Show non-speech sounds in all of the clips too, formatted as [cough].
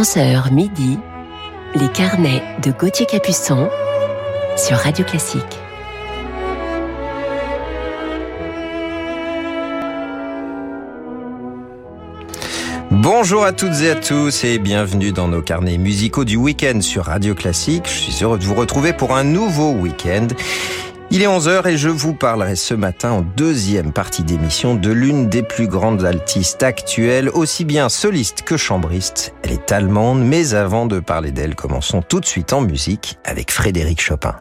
11h midi, les carnets de Gauthier Capuçon sur Radio Classique. Bonjour à toutes et à tous et bienvenue dans nos carnets musicaux du week-end sur Radio Classique. Je suis heureux de vous retrouver pour un nouveau week-end. Il est 11h et je vous parlerai ce matin en deuxième partie d'émission de l'une des plus grandes altistes actuelles, aussi bien soliste que chambriste. Elle est allemande, mais avant de parler d'elle, commençons tout de suite en musique avec Frédéric Chopin.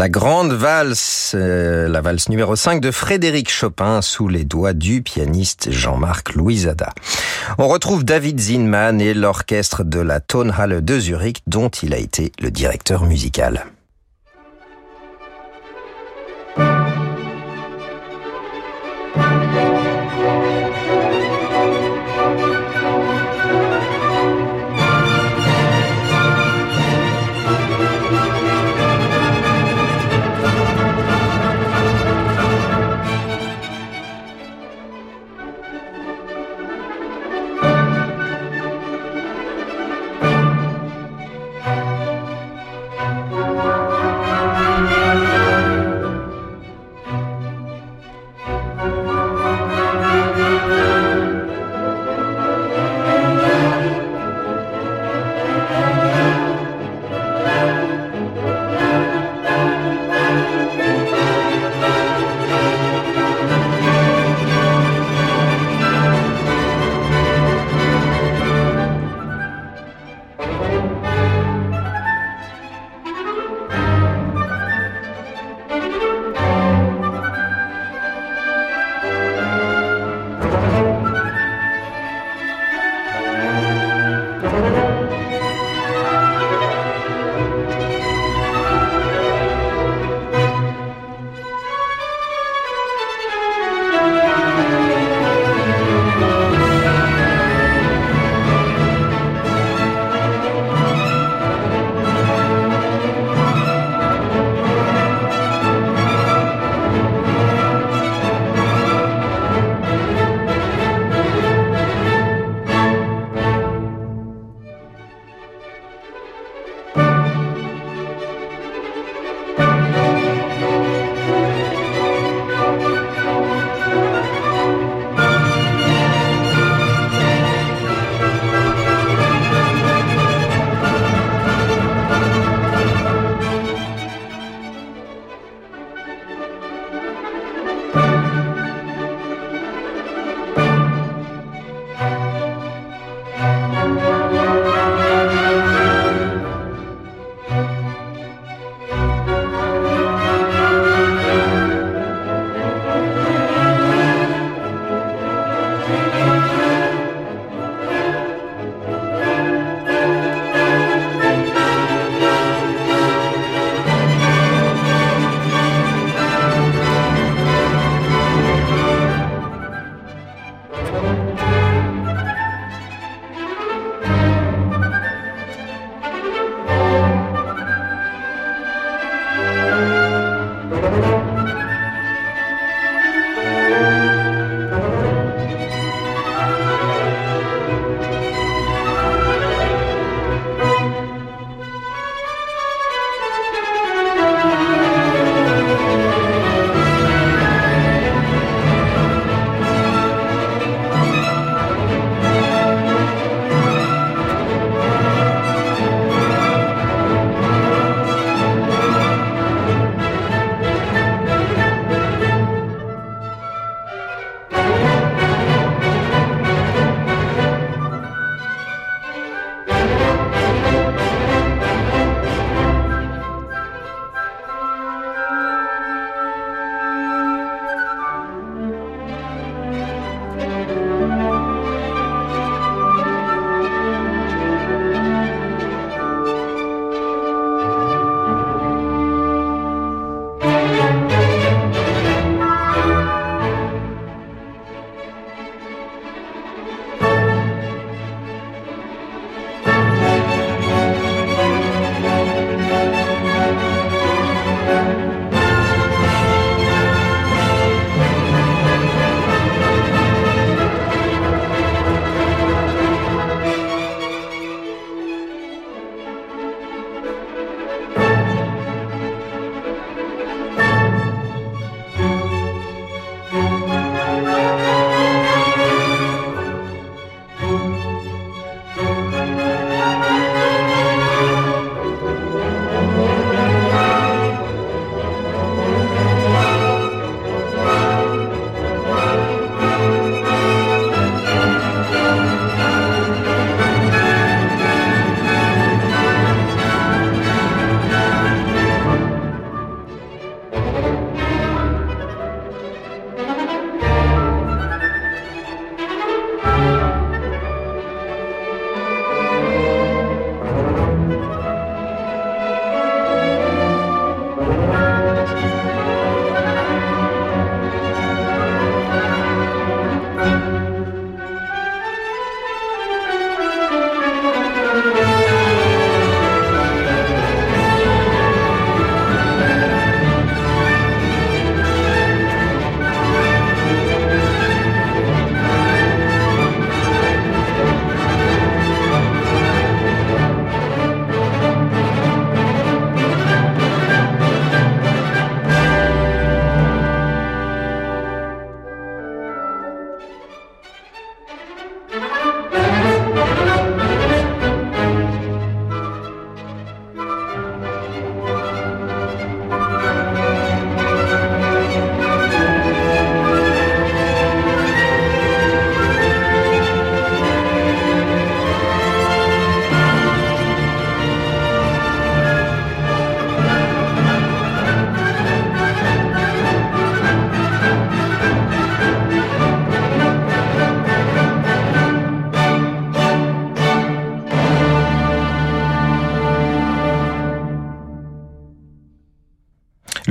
La grande valse, euh, la valse numéro 5 de Frédéric Chopin sous les doigts du pianiste Jean-Marc Louisada. On retrouve David Zinman et l'orchestre de la Tonhalle de Zurich dont il a été le directeur musical.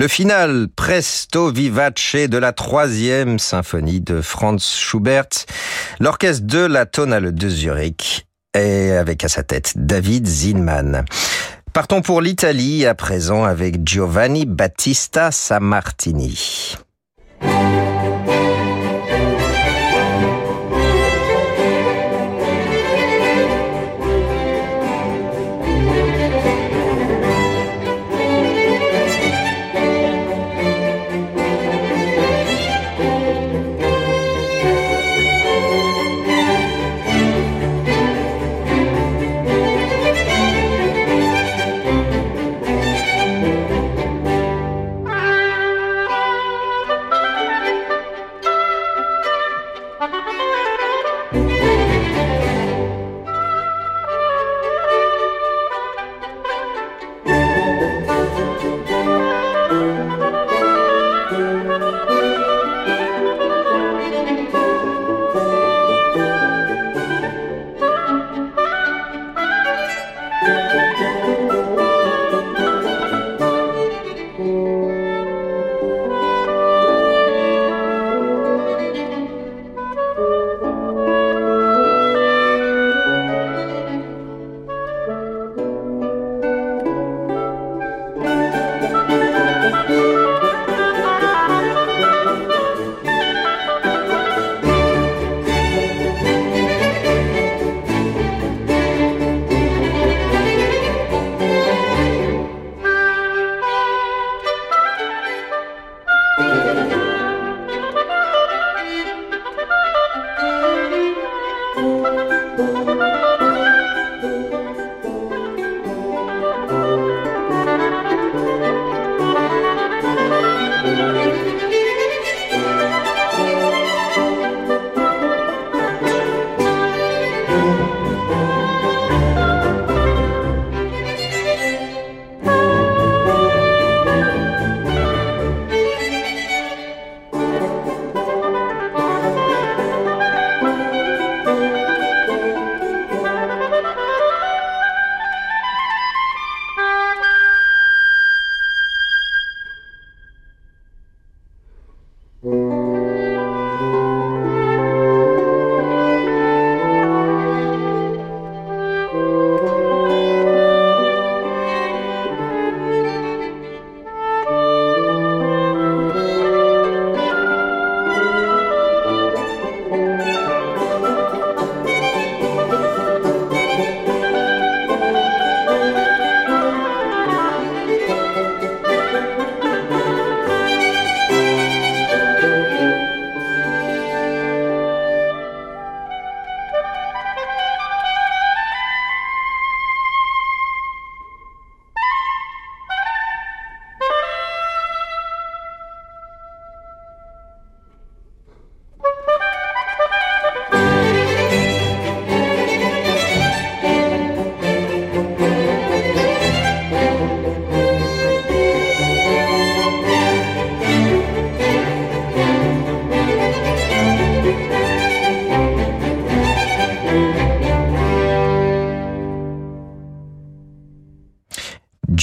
Final Presto Vivace de la troisième symphonie de Franz Schubert, l'orchestre de la Tonale de Zurich et avec à sa tête David Zinman. Partons pour l'Italie à présent avec Giovanni Battista Sammartini.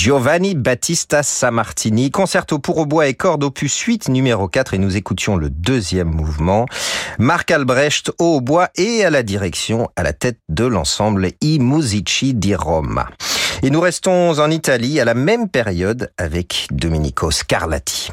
Giovanni Battista Sammartini, concerto pour hautbois et cordes opus suite numéro 4 et nous écoutions le deuxième mouvement. Marc Albrecht au hautbois et à la direction à la tête de l'ensemble I Musici di Roma. Et nous restons en Italie à la même période avec Domenico Scarlatti.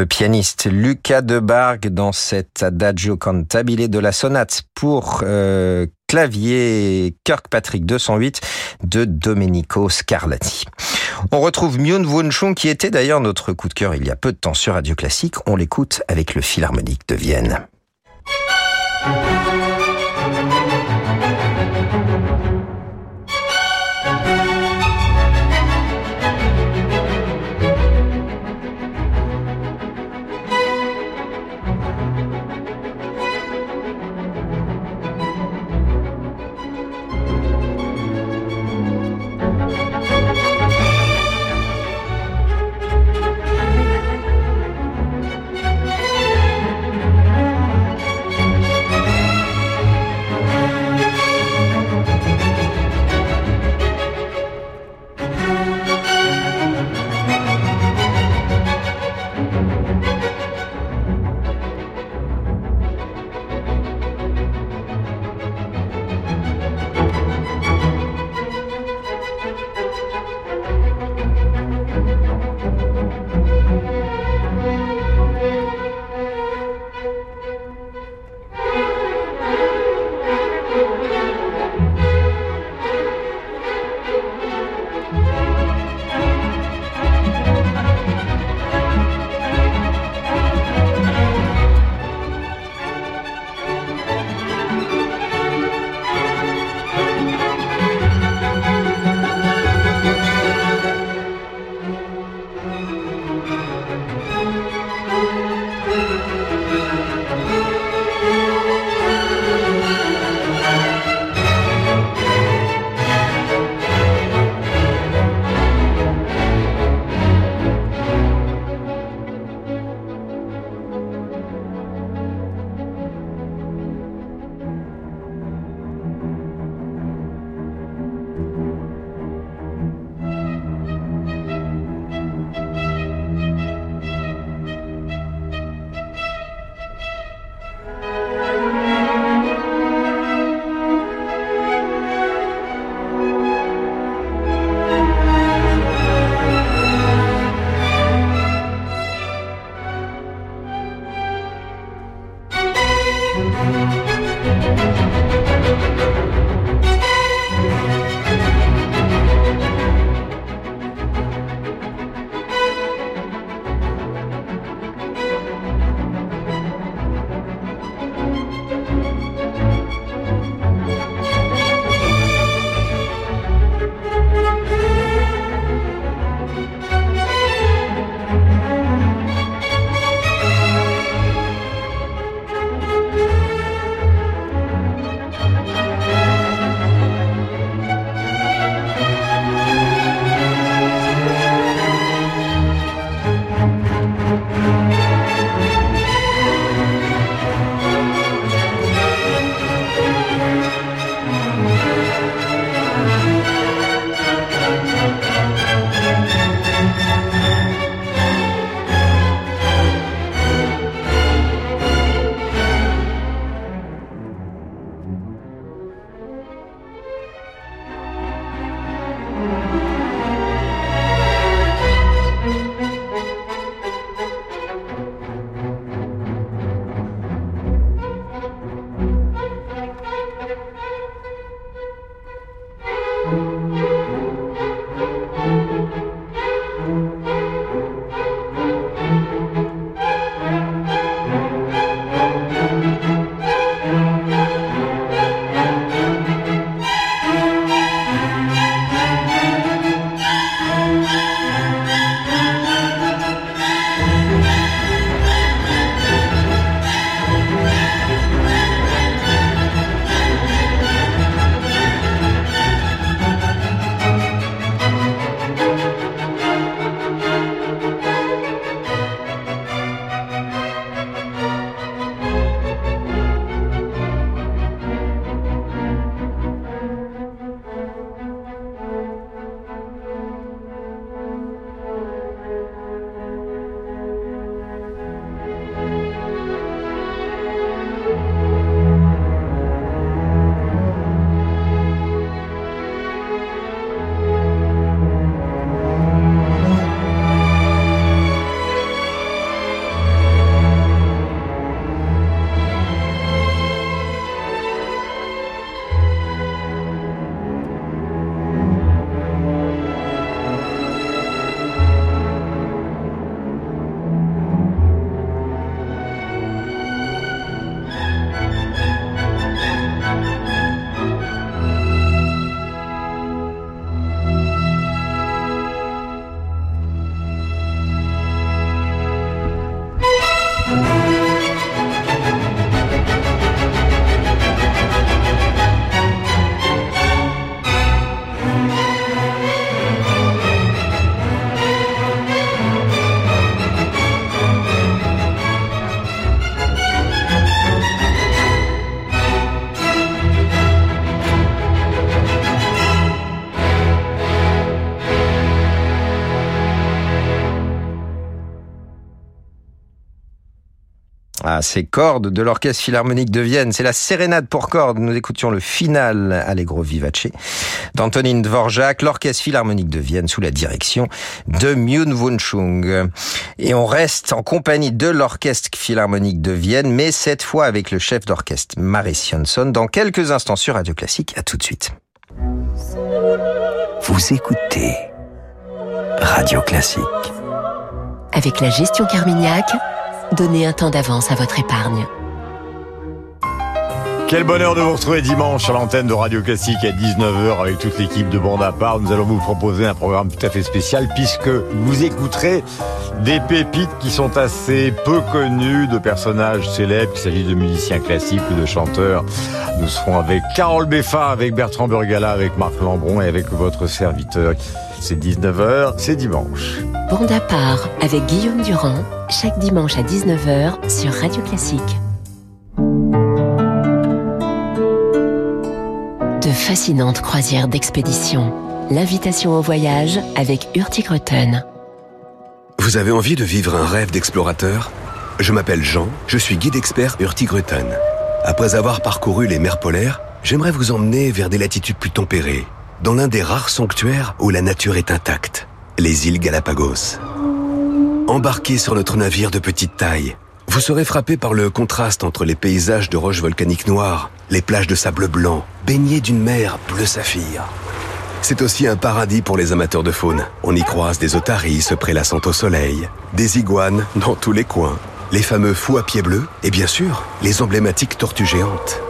Le pianiste Lucas Debargue dans cet Adagio cantabile de la sonate pour euh, clavier Kirkpatrick 208 de Domenico Scarlatti. On retrouve Myun Won qui était d'ailleurs notre coup de cœur il y a peu de temps sur Radio Classique. On l'écoute avec le Philharmonique de Vienne. À ces cordes de l'Orchestre Philharmonique de Vienne. C'est la sérénade pour cordes. Nous écoutions le final Allegro Vivace d'Antonin Dvorak, l'Orchestre Philharmonique de Vienne sous la direction de Myun Wunschung. Et on reste en compagnie de l'Orchestre Philharmonique de Vienne, mais cette fois avec le chef d'orchestre Maris Jansson dans quelques instants sur Radio Classique. À tout de suite. Vous écoutez Radio Classique. Avec la gestion Carmignac, donnez un temps d'avance à votre épargne. Quel bonheur de vous retrouver dimanche sur l'antenne de Radio Classique à 19h avec toute l'équipe de Bande à part. Nous allons vous proposer un programme tout à fait spécial puisque vous écouterez des pépites qui sont assez peu connues de personnages célèbres, qu'il s'agisse de musiciens classiques ou de chanteurs. Nous serons avec Carole Beffa, avec Bertrand Burgala, avec Marc Lambron et avec votre serviteur. C'est 19h, c'est dimanche. Bande à part avec Guillaume Durand, chaque dimanche à 19h sur Radio Classique. De fascinantes croisières d'expédition. L'invitation au voyage avec Hurtigruten. Vous avez envie de vivre un rêve d'explorateur? Je m'appelle Jean, je suis guide expert Hurtigruten. Après avoir parcouru les mers polaires, j'aimerais vous emmener vers des latitudes plus tempérées, dans l'un des rares sanctuaires où la nature est intacte, les îles Galapagos. Embarquez sur notre navire de petite taille. Vous serez frappé par le contraste entre les paysages de roches volcaniques noires, les plages de sable blanc, baignées d'une mer bleu saphir. C'est aussi un paradis pour les amateurs de faune. On y croise des otaries se prélassant au soleil, des iguanes dans tous les coins, les fameux fous à pieds bleus et bien sûr, les emblématiques tortues géantes.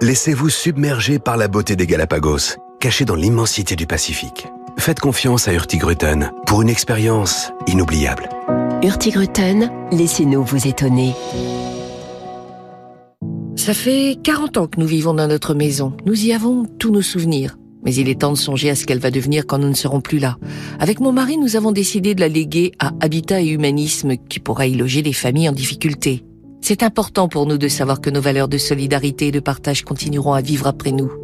Laissez-vous submerger par la beauté des Galapagos, cachée dans l'immensité du Pacifique. Faites confiance à Hurtigruten pour une expérience inoubliable. Hurtigruten, laissez-nous vous étonner. Ça fait 40 ans que nous vivons dans notre maison. Nous y avons tous nos souvenirs. Mais il est temps de songer à ce qu'elle va devenir quand nous ne serons plus là. Avec mon mari, nous avons décidé de la léguer à Habitat et Humanisme qui pourra y loger les familles en difficulté. C'est important pour nous de savoir que nos valeurs de solidarité et de partage continueront à vivre après nous.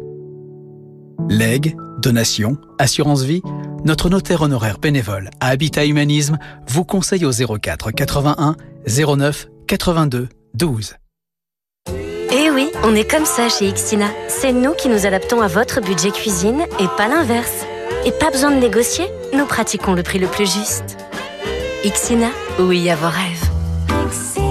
Legs, donations, assurance vie, notre notaire honoraire bénévole à Habitat Humanisme vous conseille au 04 81 09 82 12. Eh oui, on est comme ça chez Xtina. C'est nous qui nous adaptons à votre budget cuisine et pas l'inverse. Et pas besoin de négocier, nous pratiquons le prix le plus juste. Xina, oui à vos rêves.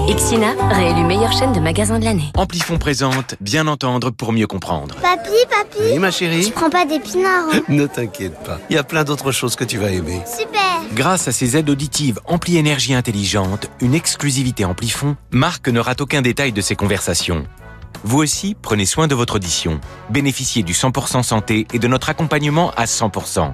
Xina, réélu meilleure chaîne de magasins de l'année. Amplifon présente, bien entendre pour mieux comprendre. Papi, papi Oui, ma chérie Tu prends pas d'épinards hein Ne t'inquiète pas, il y a plein d'autres choses que tu vas aimer. Super Grâce à ses aides auditives Ampli Énergie Intelligente, une exclusivité Amplifon, Marc ne rate aucun détail de ses conversations. Vous aussi, prenez soin de votre audition. Bénéficiez du 100% santé et de notre accompagnement à 100%.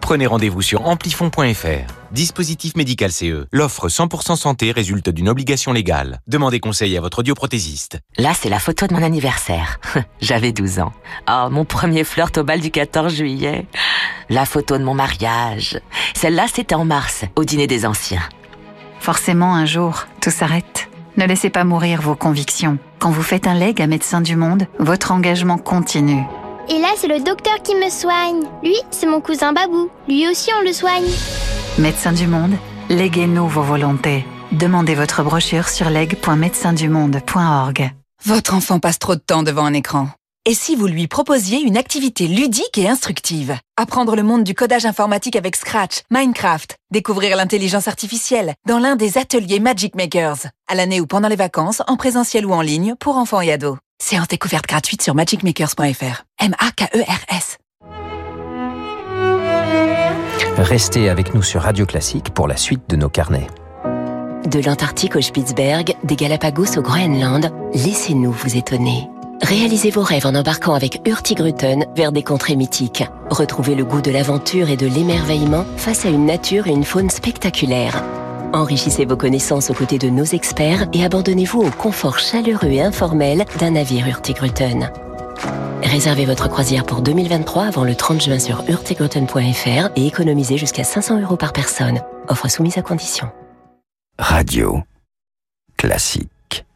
Prenez rendez-vous sur amplifon.fr. Dispositif médical CE. L'offre 100% santé résulte d'une obligation légale. Demandez conseil à votre audioprothésiste. Là, c'est la photo de mon anniversaire. [laughs] J'avais 12 ans. Oh, mon premier flirt au bal du 14 juillet. La photo de mon mariage. Celle-là, c'était en mars, au dîner des anciens. Forcément, un jour, tout s'arrête. Ne laissez pas mourir vos convictions. Quand vous faites un leg à Médecins du Monde, votre engagement continue. Et là, c'est le docteur qui me soigne. Lui, c'est mon cousin Babou. Lui aussi, on le soigne. Médecins du Monde, léguez-nous vos volontés. Demandez votre brochure sur leg.médecindumonde.org. Votre enfant passe trop de temps devant un écran. Et si vous lui proposiez une activité ludique et instructive? Apprendre le monde du codage informatique avec Scratch, Minecraft, découvrir l'intelligence artificielle dans l'un des ateliers Magic Makers, à l'année ou pendant les vacances, en présentiel ou en ligne, pour enfants et ados. Séance découverte gratuite sur magicmakers.fr. M-A-K-E-R-S. Restez avec nous sur Radio Classique pour la suite de nos carnets. De l'Antarctique au Spitzberg, des Galapagos au Groenland, laissez-nous vous étonner. Réalisez vos rêves en embarquant avec Hurtigruten vers des contrées mythiques. Retrouvez le goût de l'aventure et de l'émerveillement face à une nature et une faune spectaculaires. Enrichissez vos connaissances aux côtés de nos experts et abandonnez-vous au confort chaleureux et informel d'un navire Hurtigruten. Réservez votre croisière pour 2023 avant le 30 juin sur hurtigruten.fr et économisez jusqu'à 500 euros par personne. Offre soumise à condition. Radio classique.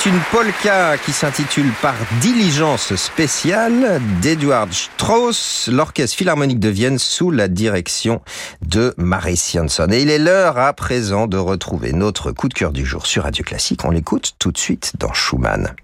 C'est une polka qui s'intitule Par diligence spéciale d'Edward Strauss, l'Orchestre Philharmonique de Vienne sous la direction de Marie Jansson. Et il est l'heure à présent de retrouver notre coup de cœur du jour sur Radio Classique. On l'écoute tout de suite dans Schumann.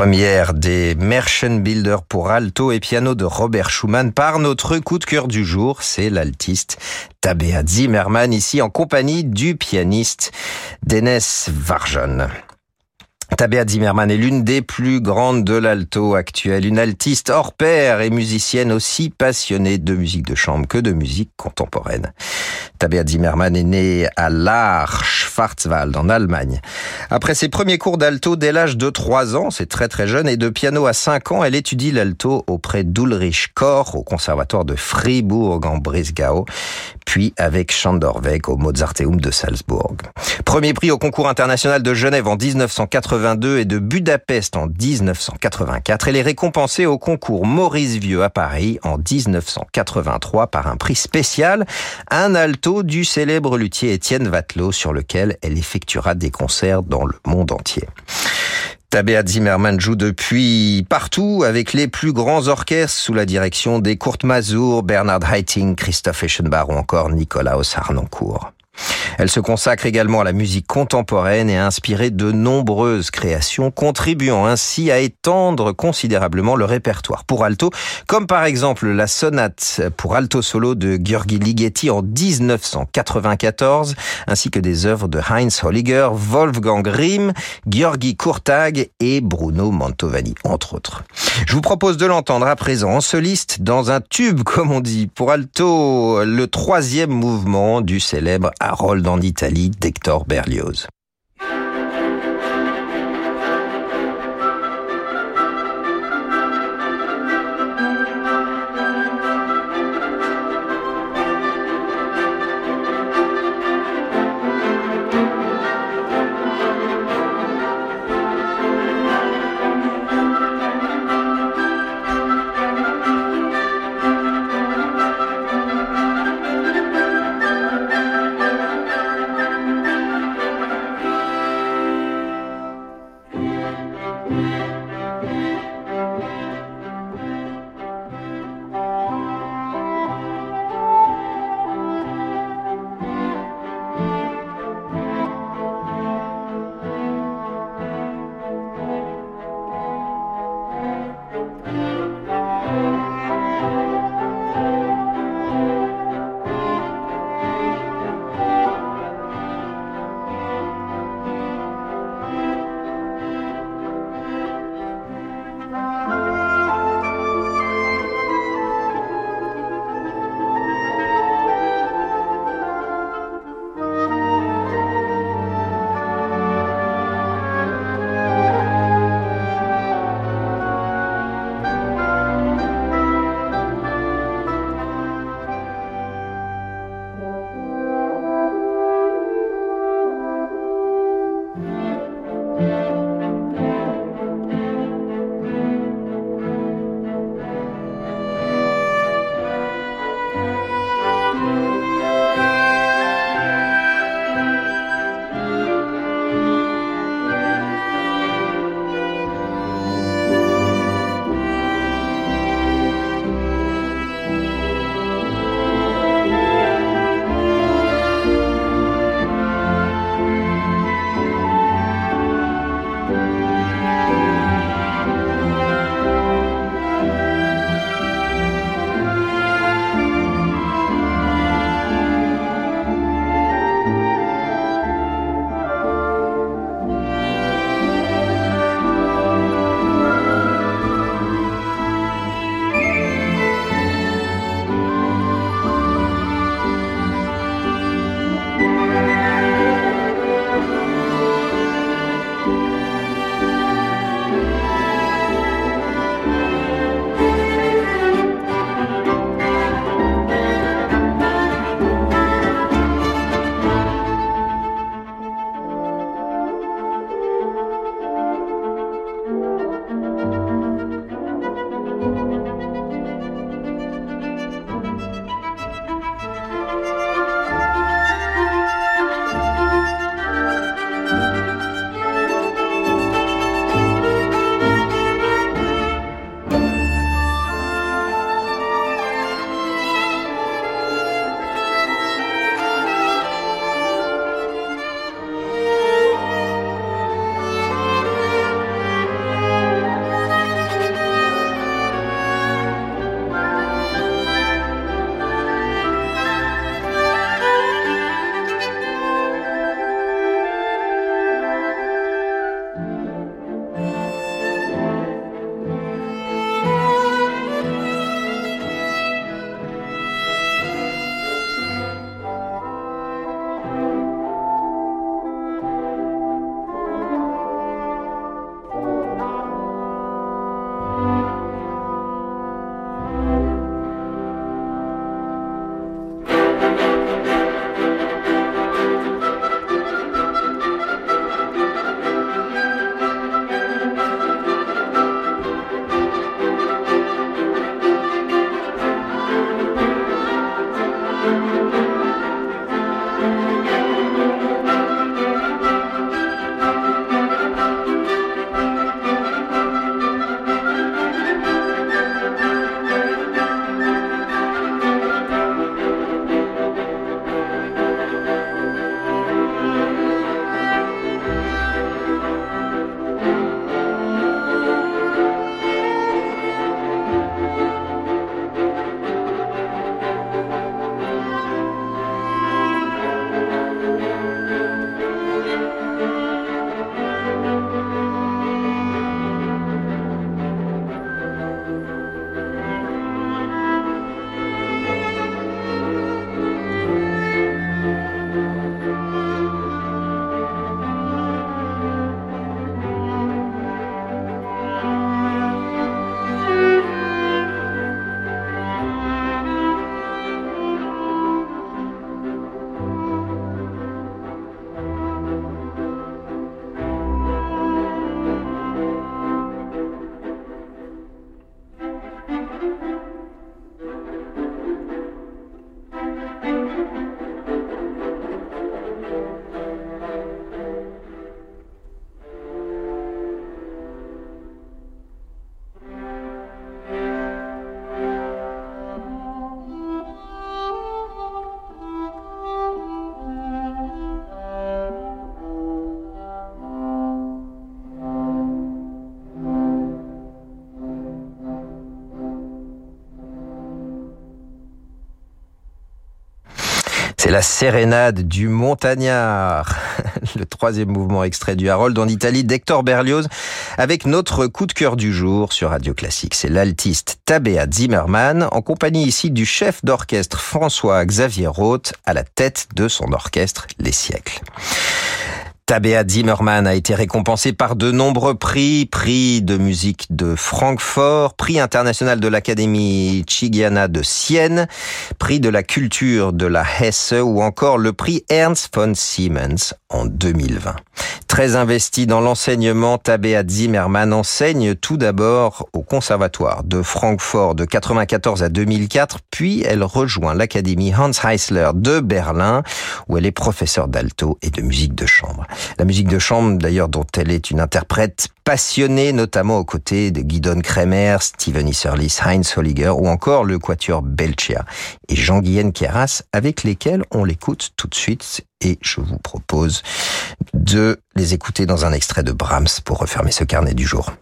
Première des Builder pour alto et piano de Robert Schumann par notre coup de cœur du jour, c'est l'altiste Tabea Zimmermann, ici en compagnie du pianiste Dennis Varjon. Tabea Zimmermann est l'une des plus grandes de l'alto actuelle, une altiste hors pair et musicienne aussi passionnée de musique de chambre que de musique contemporaine. Tabea Zimmermann est née à Lahr, Schwarzwald, en Allemagne. Après ses premiers cours d'alto dès l'âge de 3 ans, c'est très très jeune, et de piano à 5 ans, elle étudie l'alto auprès d'Ulrich Koch au conservatoire de Fribourg en Brisgau, puis avec Schandorweg au Mozarteum de Salzbourg. Premier prix au concours international de Genève en 1982 et de Budapest en 1984. Elle est récompensée au concours Maurice Vieux à Paris en 1983 par un prix spécial, un alto du célèbre luthier Étienne Vatelot sur lequel elle effectuera des concerts dans le monde entier. Tabea Zimmermann joue depuis partout avec les plus grands orchestres sous la direction des Kurt Mazur, Bernard Haitink, Christophe Eschenbach ou encore Nicolas Harnoncourt. Elle se consacre également à la musique contemporaine et a inspiré de nombreuses créations, contribuant ainsi à étendre considérablement le répertoire pour alto, comme par exemple la sonate pour alto solo de Georgi Ligeti en 1994, ainsi que des œuvres de Heinz Holliger, Wolfgang Grimm, Georgi Kurtag et Bruno Mantovani, entre autres. Je vous propose de l'entendre à présent en soliste dans un tube, [laughs] comme on dit, pour alto, le troisième mouvement du célèbre Harold en Italie d'Hector Berlioz. La sérénade du montagnard, [laughs] le troisième mouvement extrait du Harold en Italie d'Hector Berlioz, avec notre coup de cœur du jour sur Radio Classique. C'est l'altiste Tabea Zimmermann, en compagnie ici du chef d'orchestre François Xavier Roth, à la tête de son orchestre Les Siècles. Tabea Zimmermann a été récompensée par de nombreux prix, prix de musique de Francfort, prix international de l'Académie Chigiana de Sienne, prix de la culture de la Hesse ou encore le prix Ernst von Siemens en 2020. Très investi dans l'enseignement, Tabea Zimmermann enseigne tout d'abord au Conservatoire de Francfort de 94 à 2004, puis elle rejoint l'Académie Hans Heisler de Berlin, où elle est professeure d'alto et de musique de chambre. La musique de chambre, d'ailleurs, dont elle est une interprète passionnée, notamment aux côtés de Guidon Kremer, Steven Isserlis, Heinz Holliger ou encore le quatuor Belchia et Jean-Guyen Keras, avec lesquels on l'écoute tout de suite et je vous propose de les écouter dans un extrait de Brahms pour refermer ce carnet du jour.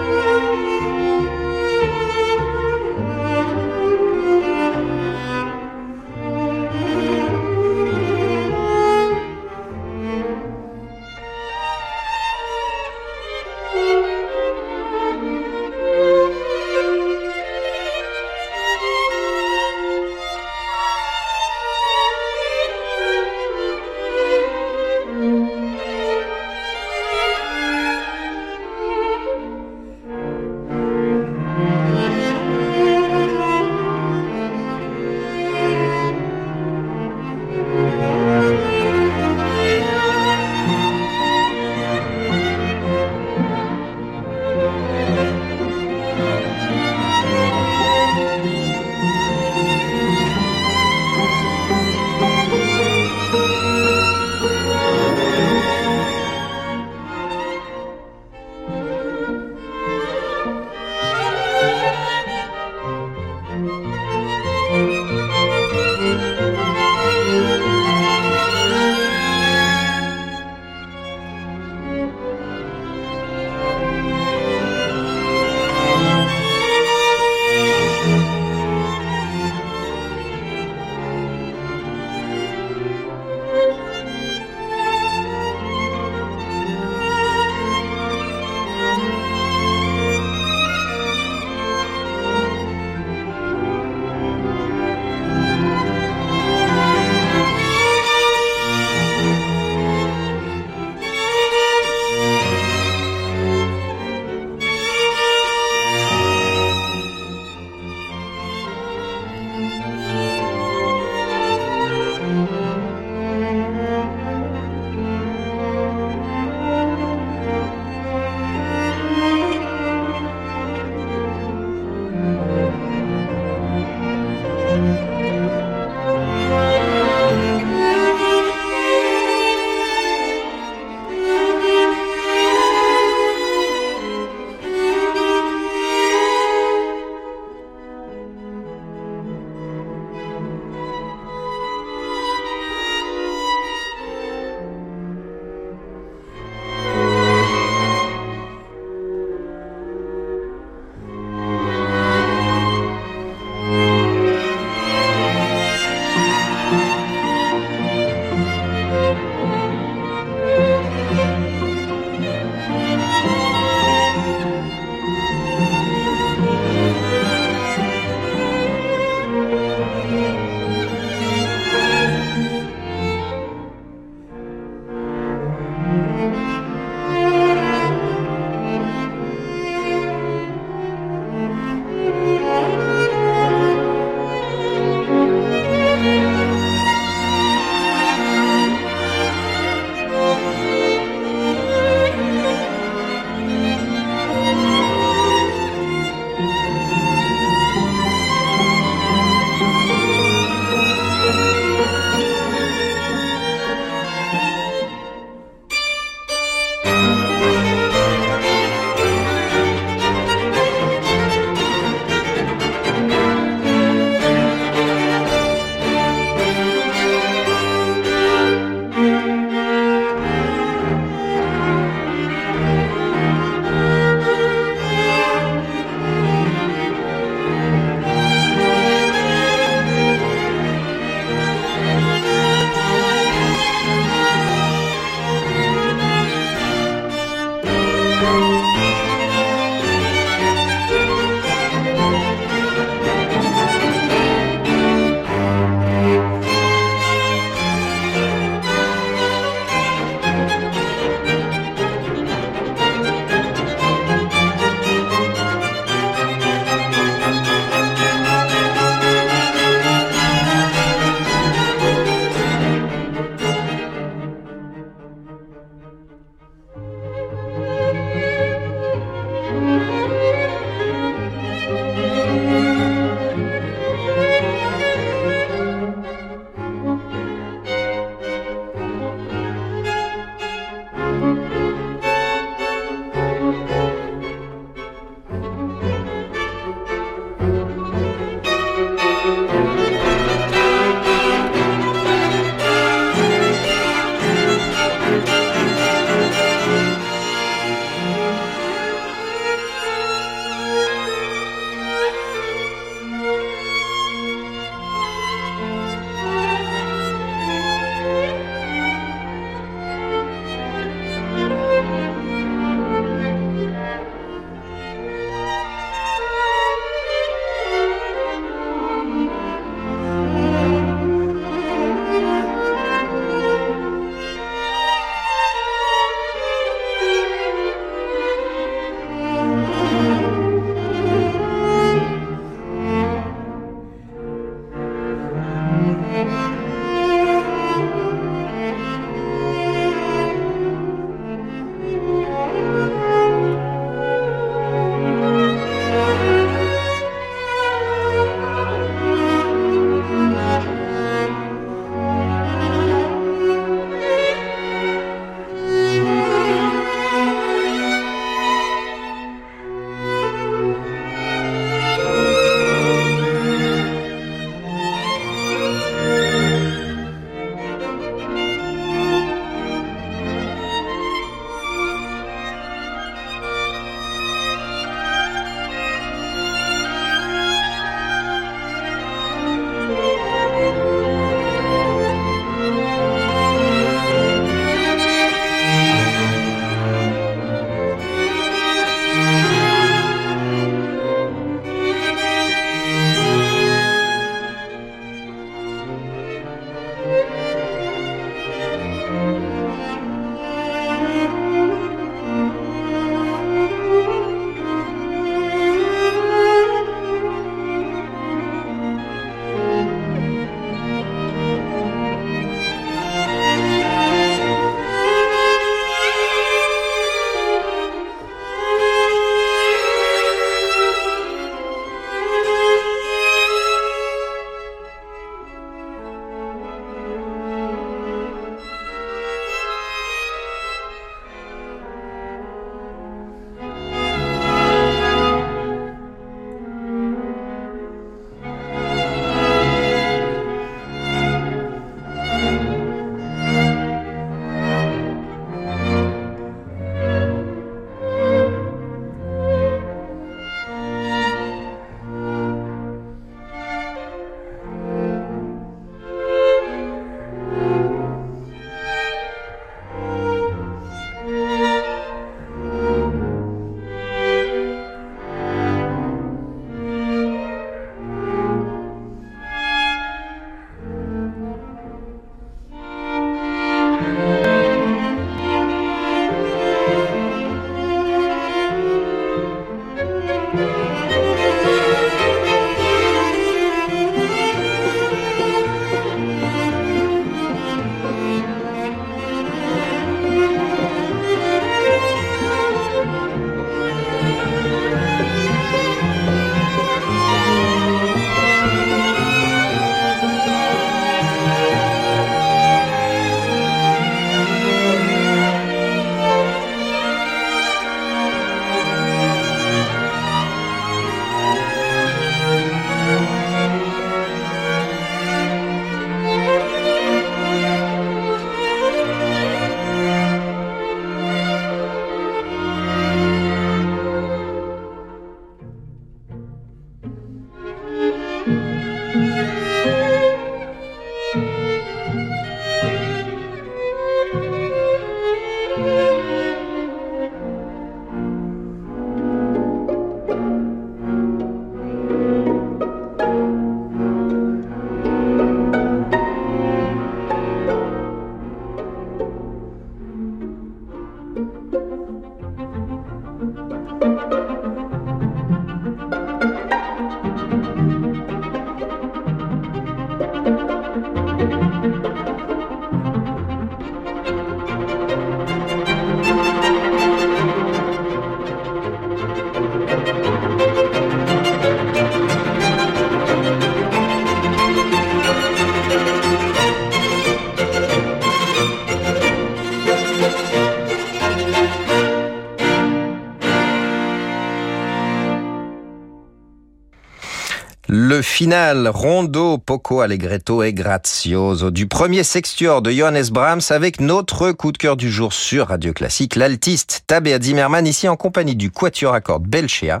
Le final rondo poco allegretto e grazioso du premier sextuor de Johannes Brahms avec notre coup de cœur du jour sur Radio Classique, l'altiste Tabea Zimmermann ici en compagnie du quatuor à cordes Belchea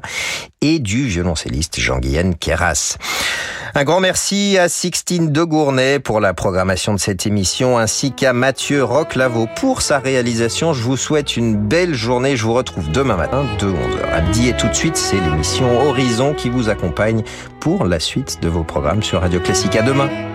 et du violoncelliste Jean-Guyen Keras. Un grand merci à Sixtine de Gournay pour la programmation de cette émission ainsi qu'à Mathieu Roclavo pour sa réalisation. Je vous souhaite une belle journée. Je vous retrouve demain matin de 11h à midi et tout de suite, c'est l'émission Horizon qui vous accompagne pour la suite de vos programmes sur Radio Classique. À demain.